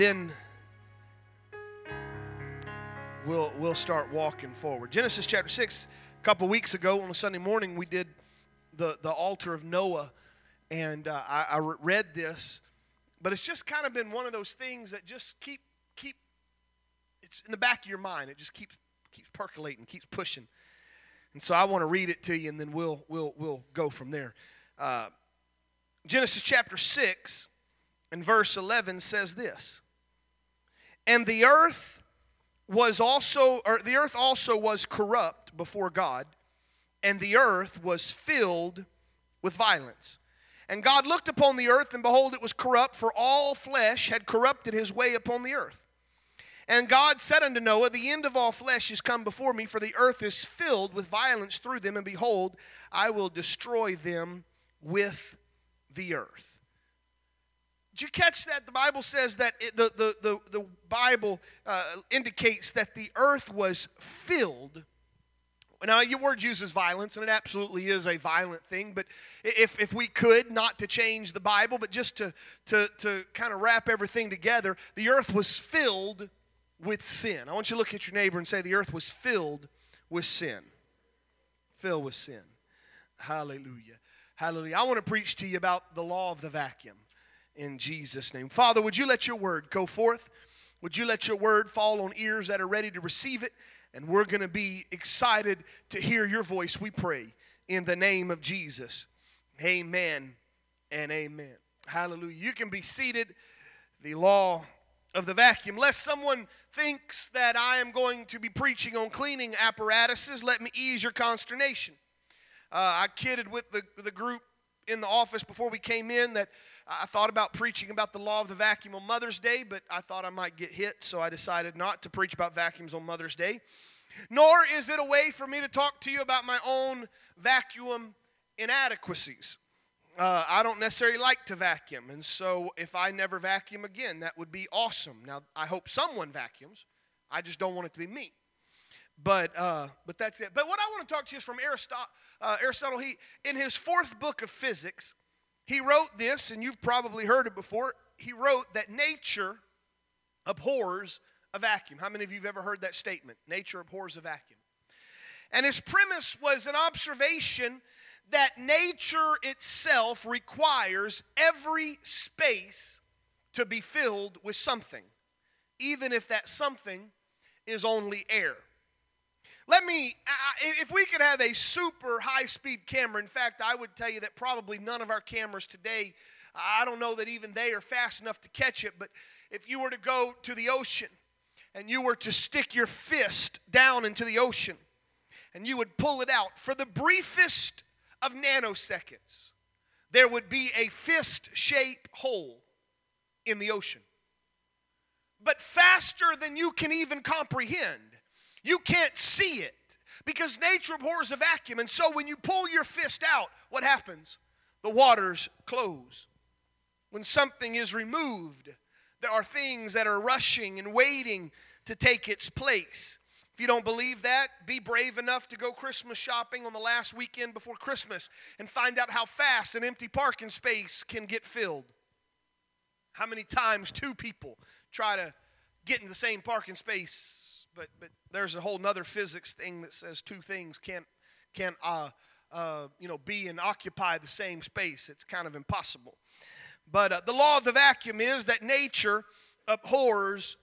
then we'll we'll start walking forward. Genesis chapter six. A couple weeks ago on a Sunday morning, we did the the altar of Noah, and uh, I, I read this, but it's just kind of been one of those things that just keep keep. It's in the back of your mind. It just keeps keeps percolating, keeps pushing. And so I want to read it to you, and then we'll we'll we'll go from there. Uh, Genesis chapter six and verse eleven says this, and the earth was also, or the earth also was corrupt before God, and the earth was filled with violence. And God looked upon the earth, and behold, it was corrupt, for all flesh had corrupted his way upon the earth. And God said unto Noah, The end of all flesh is come before me, for the earth is filled with violence through them, and behold, I will destroy them with the earth. Did you catch that? The Bible says that it, the, the, the, the Bible uh, indicates that the earth was filled. Now, your word uses violence, and it absolutely is a violent thing, but if, if we could, not to change the Bible, but just to, to, to kind of wrap everything together, the earth was filled with sin. I want you to look at your neighbor and say, The earth was filled with sin. Filled with sin. Hallelujah. Hallelujah. I want to preach to you about the law of the vacuum in Jesus' name. Father, would you let your word go forth? Would you let your word fall on ears that are ready to receive it? And we're going to be excited to hear your voice, we pray, in the name of Jesus. Amen and amen. Hallelujah. You can be seated. The law of the vacuum. Lest someone thinks that I am going to be preaching on cleaning apparatuses, let me ease your consternation. Uh, I kidded with the, the group in the office before we came in that I thought about preaching about the law of the vacuum on Mother's Day, but I thought I might get hit, so I decided not to preach about vacuums on Mother's Day. Nor is it a way for me to talk to you about my own vacuum inadequacies. Uh, I don't necessarily like to vacuum, and so if I never vacuum again, that would be awesome. Now, I hope someone vacuums. I just don't want it to be me. But uh, but that's it. But what I want to talk to you is from Aristotle. Uh, Aristotle, he in his fourth book of physics, he wrote this, and you've probably heard it before. He wrote that nature abhors a vacuum. How many of you have ever heard that statement? Nature abhors a vacuum. And his premise was an observation that nature itself requires every space to be filled with something, even if that something is only air. Let me, if we could have a super high speed camera, in fact, I would tell you that probably none of our cameras today, I don't know that even they are fast enough to catch it, but if you were to go to the ocean and you were to stick your fist down into the ocean and you would pull it out for the briefest of nanoseconds, there would be a fist shaped hole in the ocean. But faster than you can even comprehend you can't see it because nature abhors a vacuum. And so when you pull your fist out, what happens? The waters close. When something is removed, there are things that are rushing and waiting to take its place. If you don't believe that, be brave enough to go Christmas shopping on the last weekend before Christmas and find out how fast an empty parking space can get filled. How many times two people try to get in the same parking space but but there's a whole nother physics thing that says two things can't can't uh, uh, you know be and occupy the same space. It's kind of impossible. But uh, the law of the vacuum is that nature abhors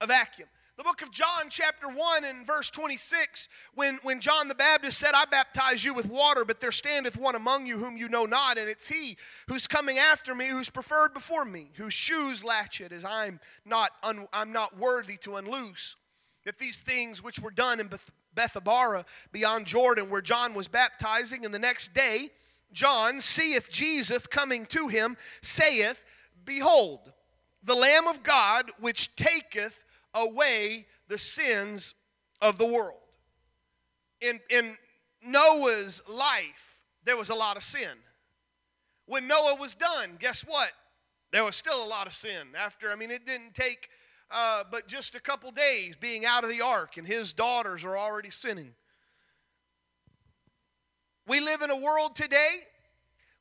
a vacuum. The book of John, chapter 1, and verse 26, when, when John the Baptist said, I baptize you with water, but there standeth one among you whom you know not, and it's he who's coming after me, who's preferred before me, whose shoes latch it, as I'm not, un, I'm not worthy to unloose that these things which were done in Beth- Bethabara beyond Jordan, where John was baptizing, and the next day John seeth Jesus coming to him, saith, Behold, the Lamb of God which taketh away the sins of the world. In, in Noah's life, there was a lot of sin. When Noah was done, guess what? There was still a lot of sin. After, I mean, it didn't take uh, but just a couple days being out of the ark, and his daughters are already sinning. We live in a world today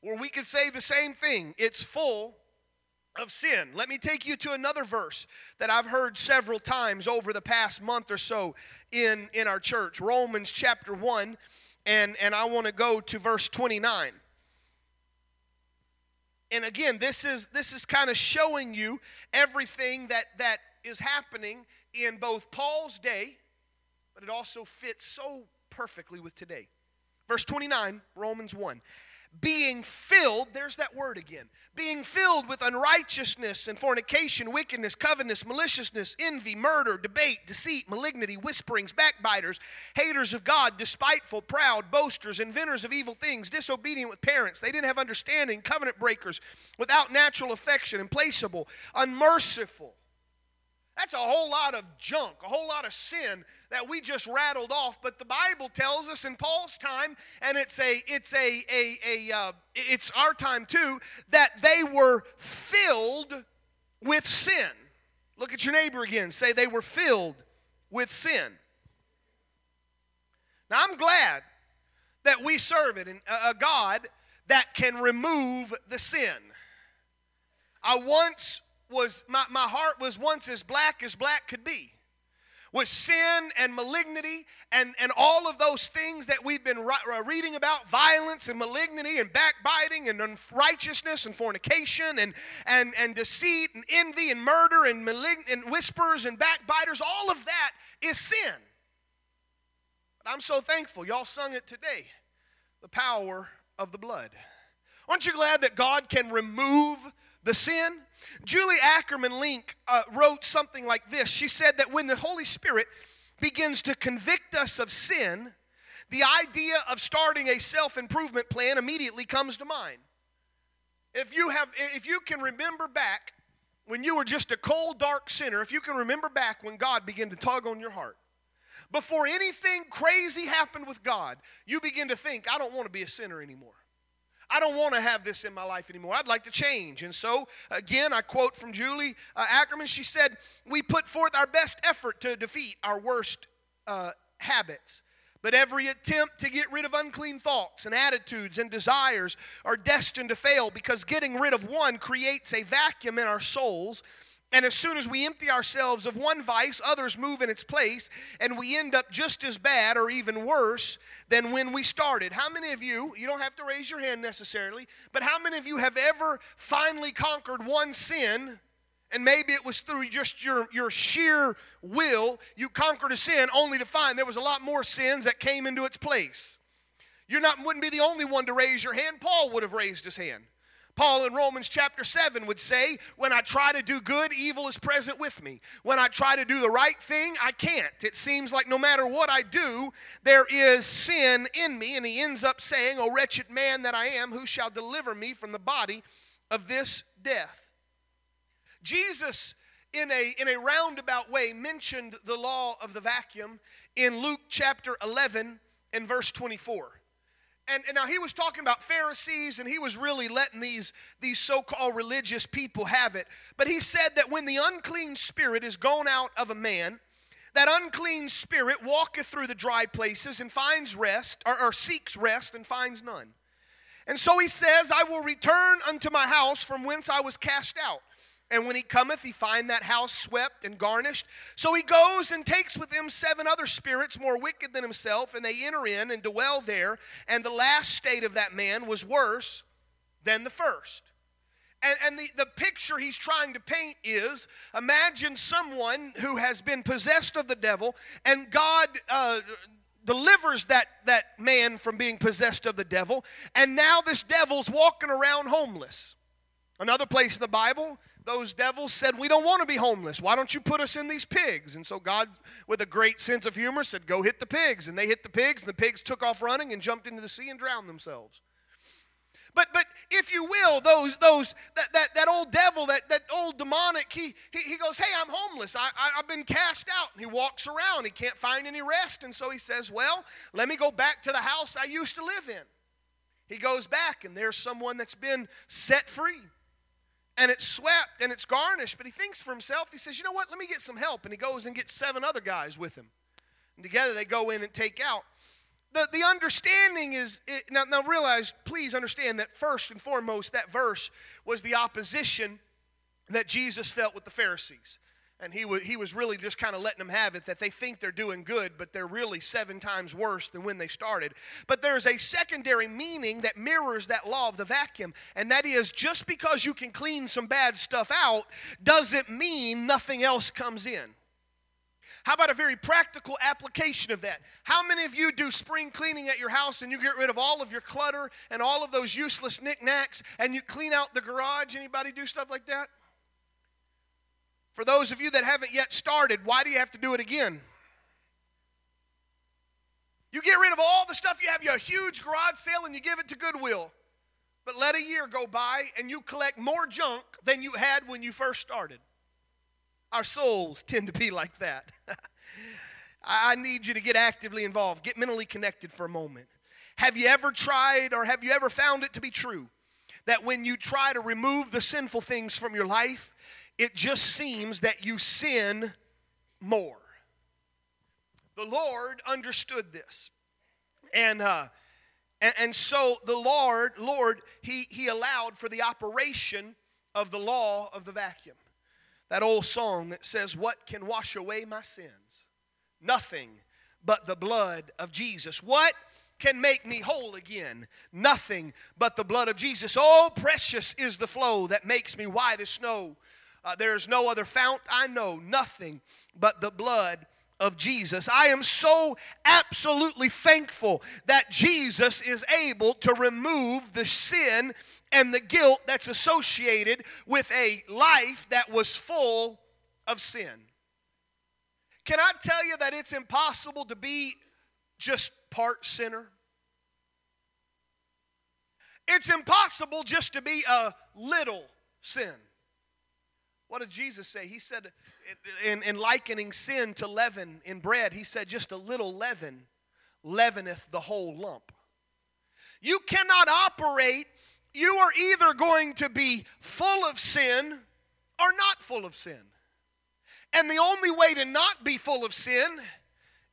where we could say the same thing. It's full of sin. Let me take you to another verse that I've heard several times over the past month or so in, in our church Romans chapter 1, and, and I want to go to verse 29. And again, this is this is kind of showing you everything that that is happening in both Paul's day, but it also fits so perfectly with today. Verse 29, Romans 1 being filled, there's that word again, being filled with unrighteousness and fornication, wickedness, covetousness, maliciousness, envy, murder, debate, deceit, malignity, whisperings, backbiters, haters of God, despiteful, proud, boasters, inventors of evil things, disobedient with parents. They didn't have understanding, covenant breakers, without natural affection, implacable, unmerciful that's a whole lot of junk, a whole lot of sin that we just rattled off. But the Bible tells us in Paul's time, and it's a, it's a, a, a uh, it's our time too, that they were filled with sin. Look at your neighbor again. Say they were filled with sin. Now I'm glad that we serve it, in a God that can remove the sin. I once was, my, my heart was once as black as black could be. With sin and malignity and, and all of those things that we've been uh, reading about violence and malignity and backbiting and unrighteousness and fornication and, and, and deceit and envy and murder and, malign- and whispers and backbiters all of that is sin. But i'm so thankful y'all sung it today the power of the blood. Aren't you glad that god can remove the sin Julie Ackerman Link uh, wrote something like this. She said that when the Holy Spirit begins to convict us of sin, the idea of starting a self improvement plan immediately comes to mind. If you, have, if you can remember back when you were just a cold, dark sinner, if you can remember back when God began to tug on your heart, before anything crazy happened with God, you begin to think, I don't want to be a sinner anymore. I don't want to have this in my life anymore. I'd like to change. And so, again, I quote from Julie uh, Ackerman. She said, We put forth our best effort to defeat our worst uh, habits. But every attempt to get rid of unclean thoughts and attitudes and desires are destined to fail because getting rid of one creates a vacuum in our souls and as soon as we empty ourselves of one vice, others move in its place, and we end up just as bad or even worse than when we started. How many of you, you don't have to raise your hand necessarily, but how many of you have ever finally conquered one sin? And maybe it was through just your, your sheer will, you conquered a sin only to find there was a lot more sins that came into its place. You are not wouldn't be the only one to raise your hand. Paul would have raised his hand. Paul in Romans chapter 7 would say, When I try to do good, evil is present with me. When I try to do the right thing, I can't. It seems like no matter what I do, there is sin in me. And he ends up saying, O wretched man that I am, who shall deliver me from the body of this death? Jesus, in a, in a roundabout way, mentioned the law of the vacuum in Luke chapter 11 and verse 24 and, and now he was talking about Pharisees and he was really letting these, these so called religious people have it. But he said that when the unclean spirit is gone out of a man, that unclean spirit walketh through the dry places and finds rest, or, or seeks rest and finds none. And so he says, I will return unto my house from whence I was cast out. And when he cometh, he find that house swept and garnished. So he goes and takes with him seven other spirits more wicked than himself, and they enter in and dwell there. And the last state of that man was worse than the first. And, and the, the picture he's trying to paint is imagine someone who has been possessed of the devil, and God uh, delivers that, that man from being possessed of the devil, and now this devil's walking around homeless. Another place in the Bible, those devils said, We don't want to be homeless. Why don't you put us in these pigs? And so God, with a great sense of humor, said, Go hit the pigs. And they hit the pigs, and the pigs took off running and jumped into the sea and drowned themselves. But, but if you will, those, those, that, that, that old devil, that, that old demonic, he, he, he goes, Hey, I'm homeless. I, I, I've been cast out. And he walks around. He can't find any rest. And so he says, Well, let me go back to the house I used to live in. He goes back, and there's someone that's been set free and it's swept and it's garnished. But he thinks for himself, he says, you know what, let me get some help. And he goes and gets seven other guys with him. And together they go in and take out. The, the understanding is, it, now, now realize, please understand that first and foremost, that verse was the opposition that Jesus felt with the Pharisees. And he, he was really just kind of letting them have it that they think they're doing good, but they're really seven times worse than when they started. But there's a secondary meaning that mirrors that law of the vacuum, and that is just because you can clean some bad stuff out doesn't mean nothing else comes in. How about a very practical application of that? How many of you do spring cleaning at your house and you get rid of all of your clutter and all of those useless knickknacks and you clean out the garage? Anybody do stuff like that? For those of you that haven't yet started, why do you have to do it again? You get rid of all the stuff you have, you have a huge garage sale and you give it to Goodwill. But let a year go by and you collect more junk than you had when you first started. Our souls tend to be like that. I need you to get actively involved, get mentally connected for a moment. Have you ever tried or have you ever found it to be true that when you try to remove the sinful things from your life, it just seems that you sin more. The Lord understood this. And, uh, and, and so the Lord, Lord, he, he allowed for the operation of the law of the vacuum. That old song that says, What can wash away my sins? Nothing but the blood of Jesus. What can make me whole again? Nothing but the blood of Jesus. Oh, precious is the flow that makes me white as snow. Uh, there is no other fount I know, nothing but the blood of Jesus. I am so absolutely thankful that Jesus is able to remove the sin and the guilt that's associated with a life that was full of sin. Can I tell you that it's impossible to be just part sinner? It's impossible just to be a little sin. What did Jesus say? He said, in, in likening sin to leaven in bread, he said, just a little leaven leaveneth the whole lump. You cannot operate, you are either going to be full of sin or not full of sin. And the only way to not be full of sin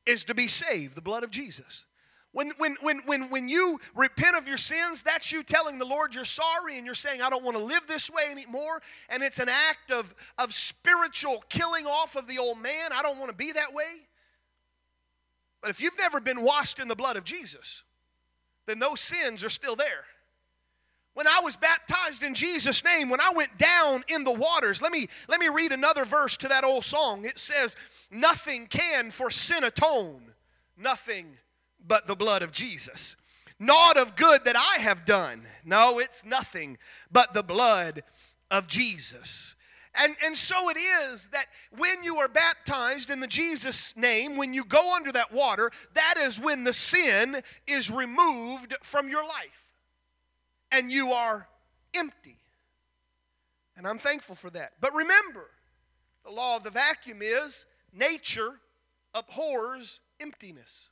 is to be saved, the blood of Jesus. When, when, when, when, when you repent of your sins, that's you telling the Lord you're sorry and you're saying, I don't want to live this way anymore. And it's an act of, of spiritual killing off of the old man. I don't want to be that way. But if you've never been washed in the blood of Jesus, then those sins are still there. When I was baptized in Jesus' name, when I went down in the waters, let me, let me read another verse to that old song. It says, Nothing can for sin atone, nothing but the blood of Jesus. Not of good that I have done. No, it's nothing but the blood of Jesus. And, and so it is that when you are baptized in the Jesus name, when you go under that water, that is when the sin is removed from your life. And you are empty. And I'm thankful for that. But remember, the law of the vacuum is nature abhors emptiness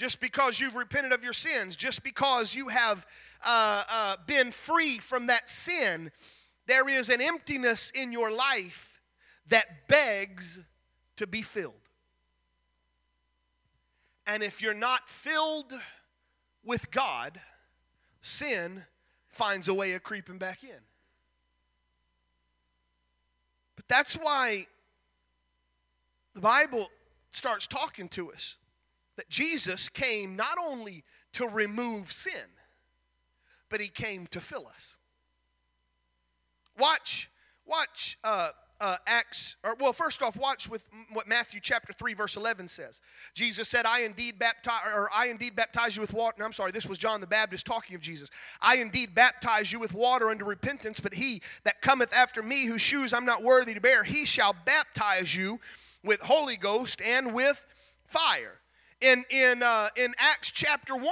just because you've repented of your sins, just because you have uh, uh, been free from that sin, there is an emptiness in your life that begs to be filled. And if you're not filled with God, sin finds a way of creeping back in. But that's why the Bible starts talking to us that Jesus came not only to remove sin, but he came to fill us. Watch, watch uh, uh, Acts, or well, first off, watch with what Matthew chapter 3, verse 11 says. Jesus said, I indeed baptize, or I indeed baptize you with water. No, I'm sorry, this was John the Baptist talking of Jesus. I indeed baptize you with water unto repentance, but he that cometh after me, whose shoes I'm not worthy to bear, he shall baptize you with Holy Ghost and with fire in, in, uh, in Acts chapter 1.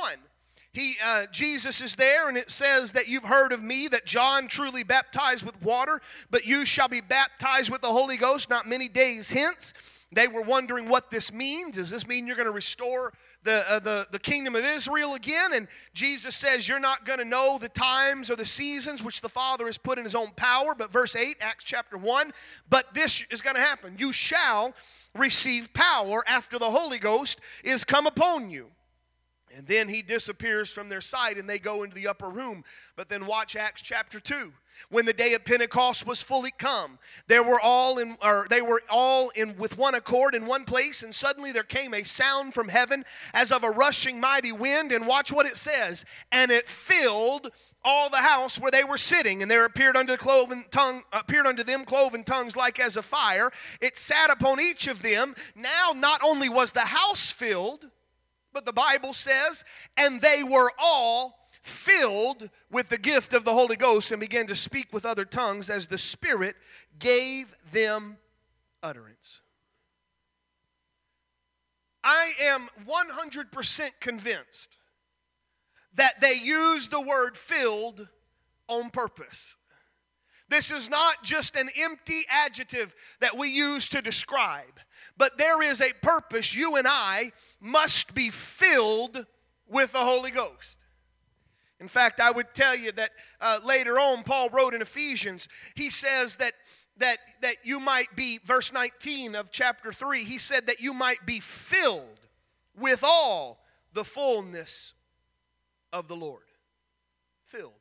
He, uh, Jesus is there, and it says that you've heard of me, that John truly baptized with water, but you shall be baptized with the Holy Ghost not many days hence. They were wondering what this means. Does this mean you're going to restore the, uh, the, the kingdom of Israel again? And Jesus says, You're not going to know the times or the seasons which the Father has put in his own power. But verse 8, Acts chapter 1, but this is going to happen. You shall receive power after the Holy Ghost is come upon you. And then he disappears from their sight and they go into the upper room. But then watch Acts chapter 2. When the day of Pentecost was fully come, there were all in or they were all in with one accord in one place, and suddenly there came a sound from heaven as of a rushing mighty wind. And watch what it says, and it filled all the house where they were sitting, and there appeared unto cloven tongue appeared unto them cloven tongues like as a fire. It sat upon each of them. Now not only was the house filled, but the Bible says, and they were all filled with the gift of the Holy Ghost and began to speak with other tongues as the Spirit gave them utterance. I am 100% convinced that they used the word filled on purpose. This is not just an empty adjective that we use to describe, but there is a purpose. You and I must be filled with the Holy Ghost. In fact, I would tell you that uh, later on, Paul wrote in Ephesians, he says that, that, that you might be, verse 19 of chapter 3, he said that you might be filled with all the fullness of the Lord. Filled.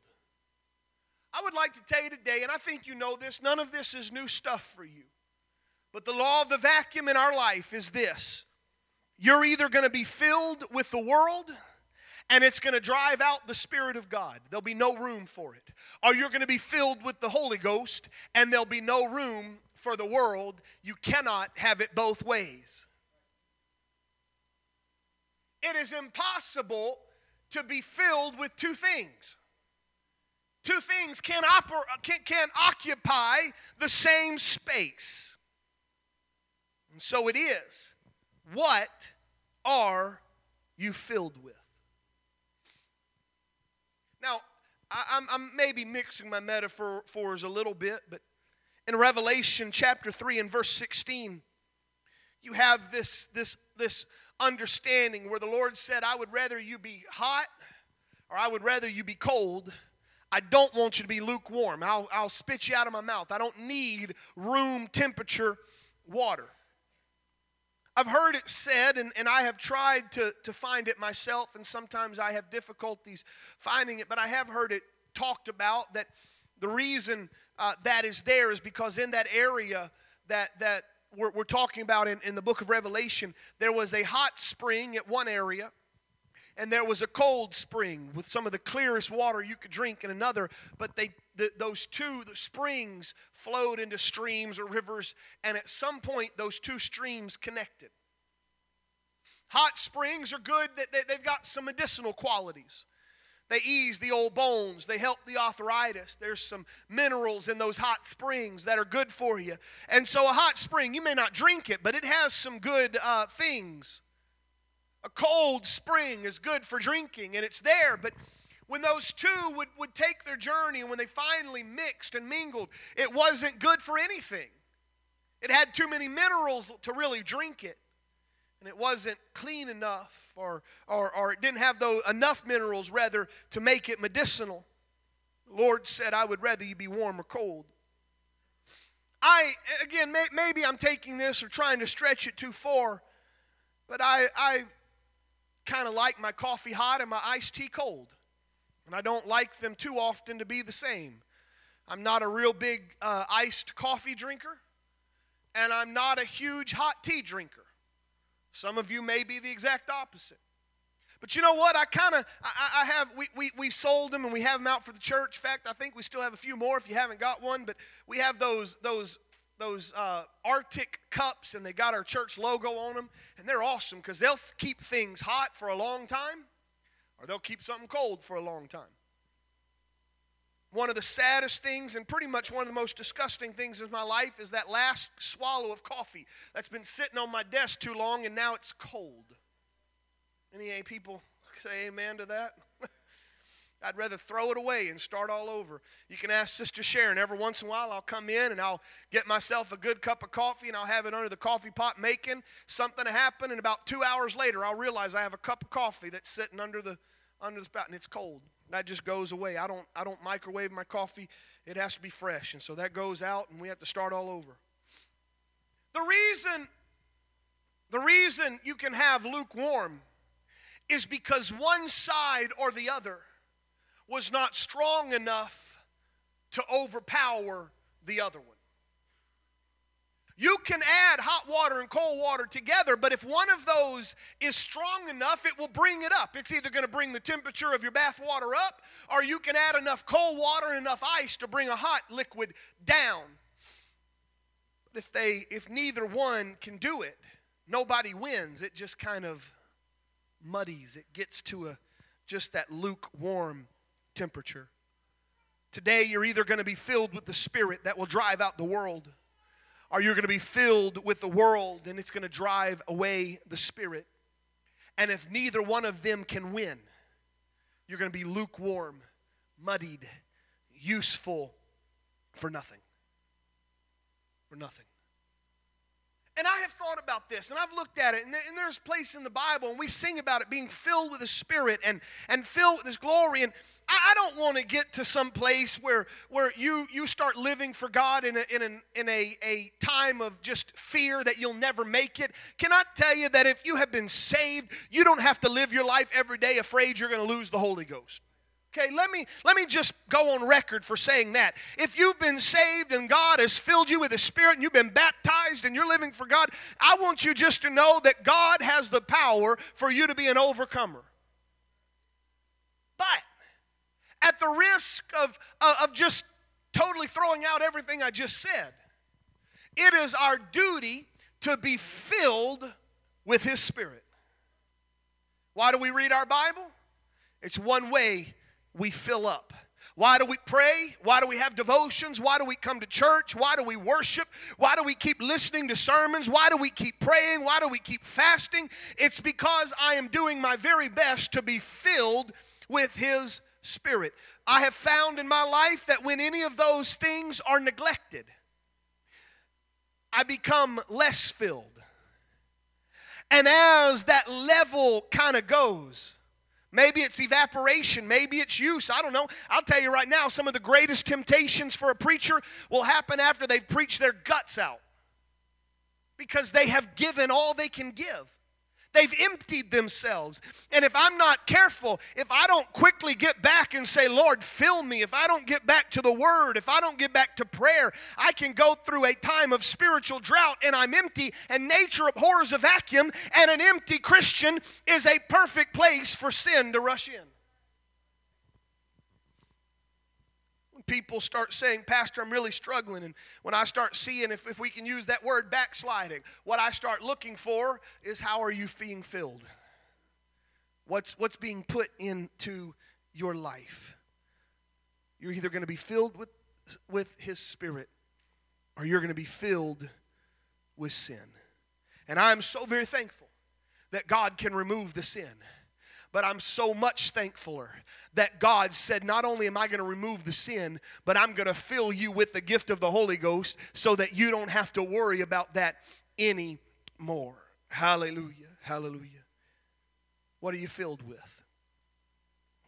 I would like to tell you today, and I think you know this, none of this is new stuff for you. But the law of the vacuum in our life is this you're either going to be filled with the world and it's going to drive out the Spirit of God. There'll be no room for it. Or you're going to be filled with the Holy Ghost and there'll be no room for the world. You cannot have it both ways. It is impossible to be filled with two things. Two things can, oper- uh, can, can occupy the same space. And so it is. What are you filled with? Now, I, am I'm maybe mixing my metaphors a little bit, but in Revelation chapter 3 and verse 16, you have this, this, this understanding where the Lord said, I would rather you be hot or I would rather you be cold. I don't want you to be lukewarm. I'll, I'll spit you out of my mouth. I don't need room temperature water. I've heard it said, and, and I have tried to, to find it myself, and sometimes I have difficulties finding it, but I have heard it talked about that the reason uh, that is there is because in that area that, that we're, we're talking about in, in the book of Revelation, there was a hot spring at one area, and there was a cold spring with some of the clearest water you could drink in another, but they the, those two the springs flowed into streams or rivers, and at some point those two streams connected. Hot springs are good, they, they've got some medicinal qualities. They ease the old bones. They help the arthritis. There's some minerals in those hot springs that are good for you. And so, a hot spring, you may not drink it, but it has some good uh, things. A cold spring is good for drinking, and it's there, but when those two would, would take their journey and when they finally mixed and mingled, it wasn't good for anything. It had too many minerals to really drink it. And it wasn't clean enough, or, or, or it didn't have those, enough minerals, rather, to make it medicinal. The Lord said, I would rather you be warm or cold. I, again, may, maybe I'm taking this or trying to stretch it too far, but I, I kind of like my coffee hot and my iced tea cold and I don't like them too often to be the same. I'm not a real big uh, iced coffee drinker, and I'm not a huge hot tea drinker. Some of you may be the exact opposite. But you know what? I kind of, I, I, have, we, we, we sold them and we have them out for the church. In fact, I think we still have a few more if you haven't got one. But we have those, those, those uh, RTIC cups and they got our church logo on them. And they're awesome because they'll keep things hot for a long time or they'll keep something cold for a long time. One of the saddest things, and pretty much one of the most disgusting things in my life, is that last swallow of coffee that's been sitting on my desk too long and now it's cold. Any people say amen to that? I'd rather throw it away and start all over. You can ask Sister Sharon. Every once in a while, I'll come in and I'll get myself a good cup of coffee and I'll have it under the coffee pot making. Something happen, and about two hours later, I'll realize I have a cup of coffee that's sitting under the under the spout and it's cold. That just goes away. I don't I don't microwave my coffee. It has to be fresh, and so that goes out, and we have to start all over. The reason the reason you can have lukewarm is because one side or the other was not strong enough to overpower the other one. You can add hot water and cold water together, but if one of those is strong enough, it will bring it up. It's either going to bring the temperature of your bath water up, or you can add enough cold water and enough ice to bring a hot liquid down. But if they if neither one can do it, nobody wins. It just kind of muddies. It gets to a just that lukewarm temperature. Today you're either going to be filled with the spirit that will drive out the world or you're going to be filled with the world and it's going to drive away the spirit. And if neither one of them can win, you're going to be lukewarm, muddied, useful for nothing. For nothing. And I have thought about this and I've looked at it, and, there, and there's place in the Bible, and we sing about it being filled with the Spirit and, and filled with His glory. And I, I don't want to get to some place where, where you, you start living for God in, a, in, an, in a, a time of just fear that you'll never make it. Can I tell you that if you have been saved, you don't have to live your life every day afraid you're going to lose the Holy Ghost? Okay, let me let me just go on record for saying that. If you've been saved and God has filled you with the Spirit and you've been baptized and you're living for God, I want you just to know that God has the power for you to be an overcomer. But at the risk of, uh, of just totally throwing out everything I just said, it is our duty to be filled with His Spirit. Why do we read our Bible? It's one way we fill up. Why do we pray? Why do we have devotions? Why do we come to church? Why do we worship? Why do we keep listening to sermons? Why do we keep praying? Why do we keep fasting? It's because I am doing my very best to be filled with His Spirit. I have found in my life that when any of those things are neglected, I become less filled. And as that level kind of goes, Maybe it's evaporation. Maybe it's use. I don't know. I'll tell you right now, some of the greatest temptations for a preacher will happen after they've preached their guts out because they have given all they can give. They've emptied themselves. And if I'm not careful, if I don't quickly get back and say, Lord, fill me, if I don't get back to the Word, if I don't get back to prayer, I can go through a time of spiritual drought and I'm empty, and nature abhors a vacuum, and an empty Christian is a perfect place for sin to rush in. People start saying, Pastor, I'm really struggling. And when I start seeing, if, if we can use that word, backsliding, what I start looking for is how are you being filled? What's, what's being put into your life? You're either going to be filled with, with His Spirit or you're going to be filled with sin. And I'm so very thankful that God can remove the sin. But I'm so much thankfuler that God said, Not only am I going to remove the sin, but I'm going to fill you with the gift of the Holy Ghost so that you don't have to worry about that anymore. Hallelujah. Hallelujah. What are you filled with?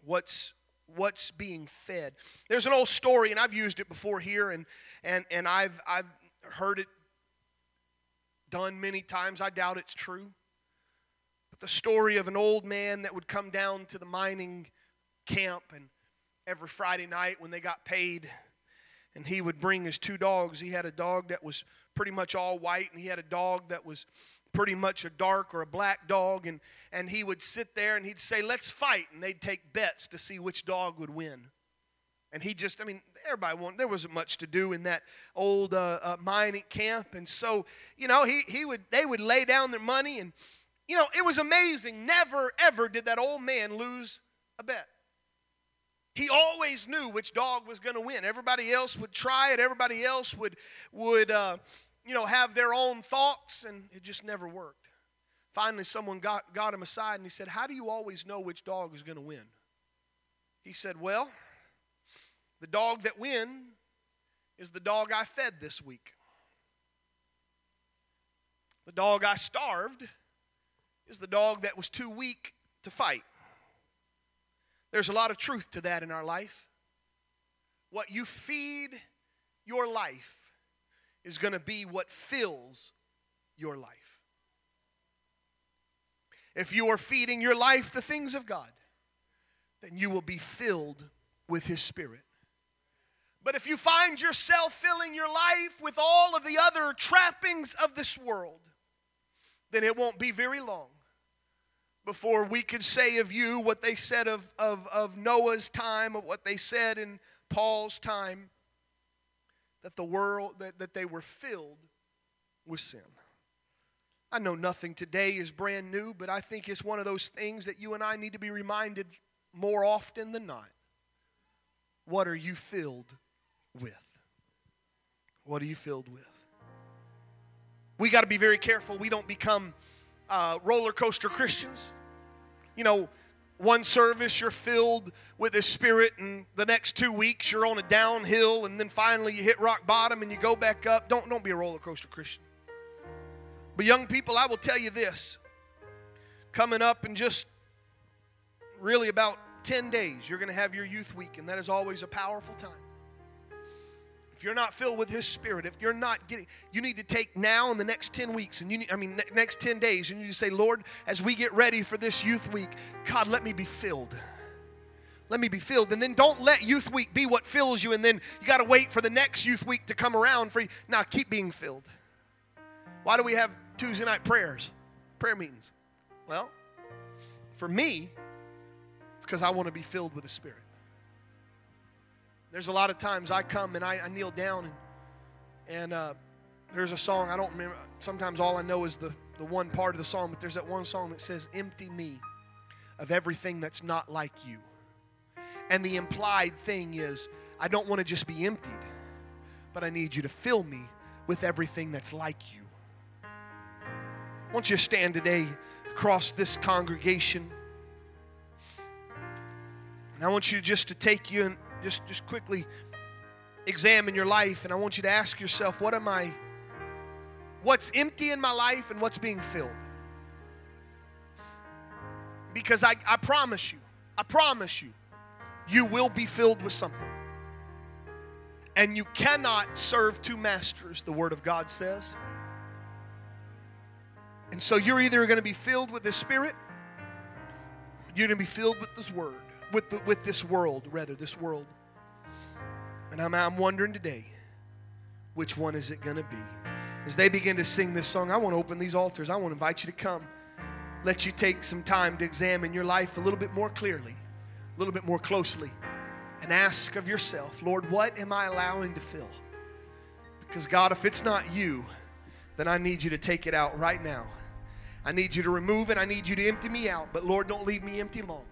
What's what's being fed? There's an old story, and I've used it before here, and and and I've I've heard it done many times. I doubt it's true the story of an old man that would come down to the mining camp and every Friday night when they got paid and he would bring his two dogs. He had a dog that was pretty much all white and he had a dog that was pretty much a dark or a black dog and and he would sit there and he'd say let's fight and they'd take bets to see which dog would win. And he just, I mean, everybody wanted, there wasn't much to do in that old uh, uh, mining camp. And so, you know, he, he would, they would lay down their money and you know, it was amazing. Never, ever did that old man lose a bet. He always knew which dog was going to win. Everybody else would try it. Everybody else would, would uh, you know, have their own thoughts, and it just never worked. Finally, someone got, got him aside and he said, How do you always know which dog is going to win? He said, Well, the dog that win is the dog I fed this week. The dog I starved is the dog that was too weak to fight. There's a lot of truth to that in our life. What you feed your life is going to be what fills your life. if you are feeding your life the things of God, then you will be filled with His Spirit. But if you find yourself filling your life with all of the other trappings of this world, then it won't be very long before we could say of you what they said of, of, of Noah's time, of what they said in Paul's time, that the world, that, that they were filled with sin. I know nothing today is brand new, but I think it's one of those things that you and I need to be reminded more often than not. What are you filled with? What are you filled with? We got to be very careful we don't become uh, roller coaster Christians. You know, one service you're filled with the Spirit, and the next two weeks you're on a downhill, and then finally you hit rock bottom and you go back up. Don't, don't be a roller coaster Christian. But, young people, I will tell you this coming up in just really about 10 days, you're going to have your youth week, and that is always a powerful time. If you're not filled with His Spirit, if you're not getting, you need to take now in the next 10 weeks, and you need, I mean, next 10 days, and you need to say, Lord, as we get ready for this youth week, God, let me be filled. Let me be filled. And then don't let youth week be what fills you, and then you got to wait for the next youth week to come around for you. Now, keep being filled. Why do we have Tuesday night prayers, prayer meetings? Well, for me, it's because I want to be filled with the Spirit. There's a lot of times I come and I, I kneel down and and uh, there's a song I don't remember. Sometimes all I know is the the one part of the song, but there's that one song that says, "Empty me of everything that's not like you." And the implied thing is, I don't want to just be emptied, but I need you to fill me with everything that's like you. I want you stand today across this congregation. And I want you just to take you and just, just quickly examine your life and I want you to ask yourself, what am I, what's empty in my life and what's being filled? Because I, I promise you, I promise you, you will be filled with something. And you cannot serve two masters, the Word of God says. And so you're either going to be filled with the Spirit, you're going to be filled with this Word with, the, with this world, rather, this world. And I'm, I'm wondering today, which one is it going to be? As they begin to sing this song, I want to open these altars. I want to invite you to come. Let you take some time to examine your life a little bit more clearly, a little bit more closely, and ask of yourself, Lord, what am I allowing to fill? Because, God, if it's not you, then I need you to take it out right now. I need you to remove it. I need you to empty me out. But, Lord, don't leave me empty long.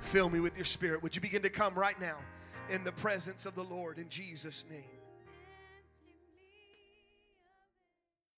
Fill me with your spirit. Would you begin to come right now in the presence of the Lord in Jesus' name?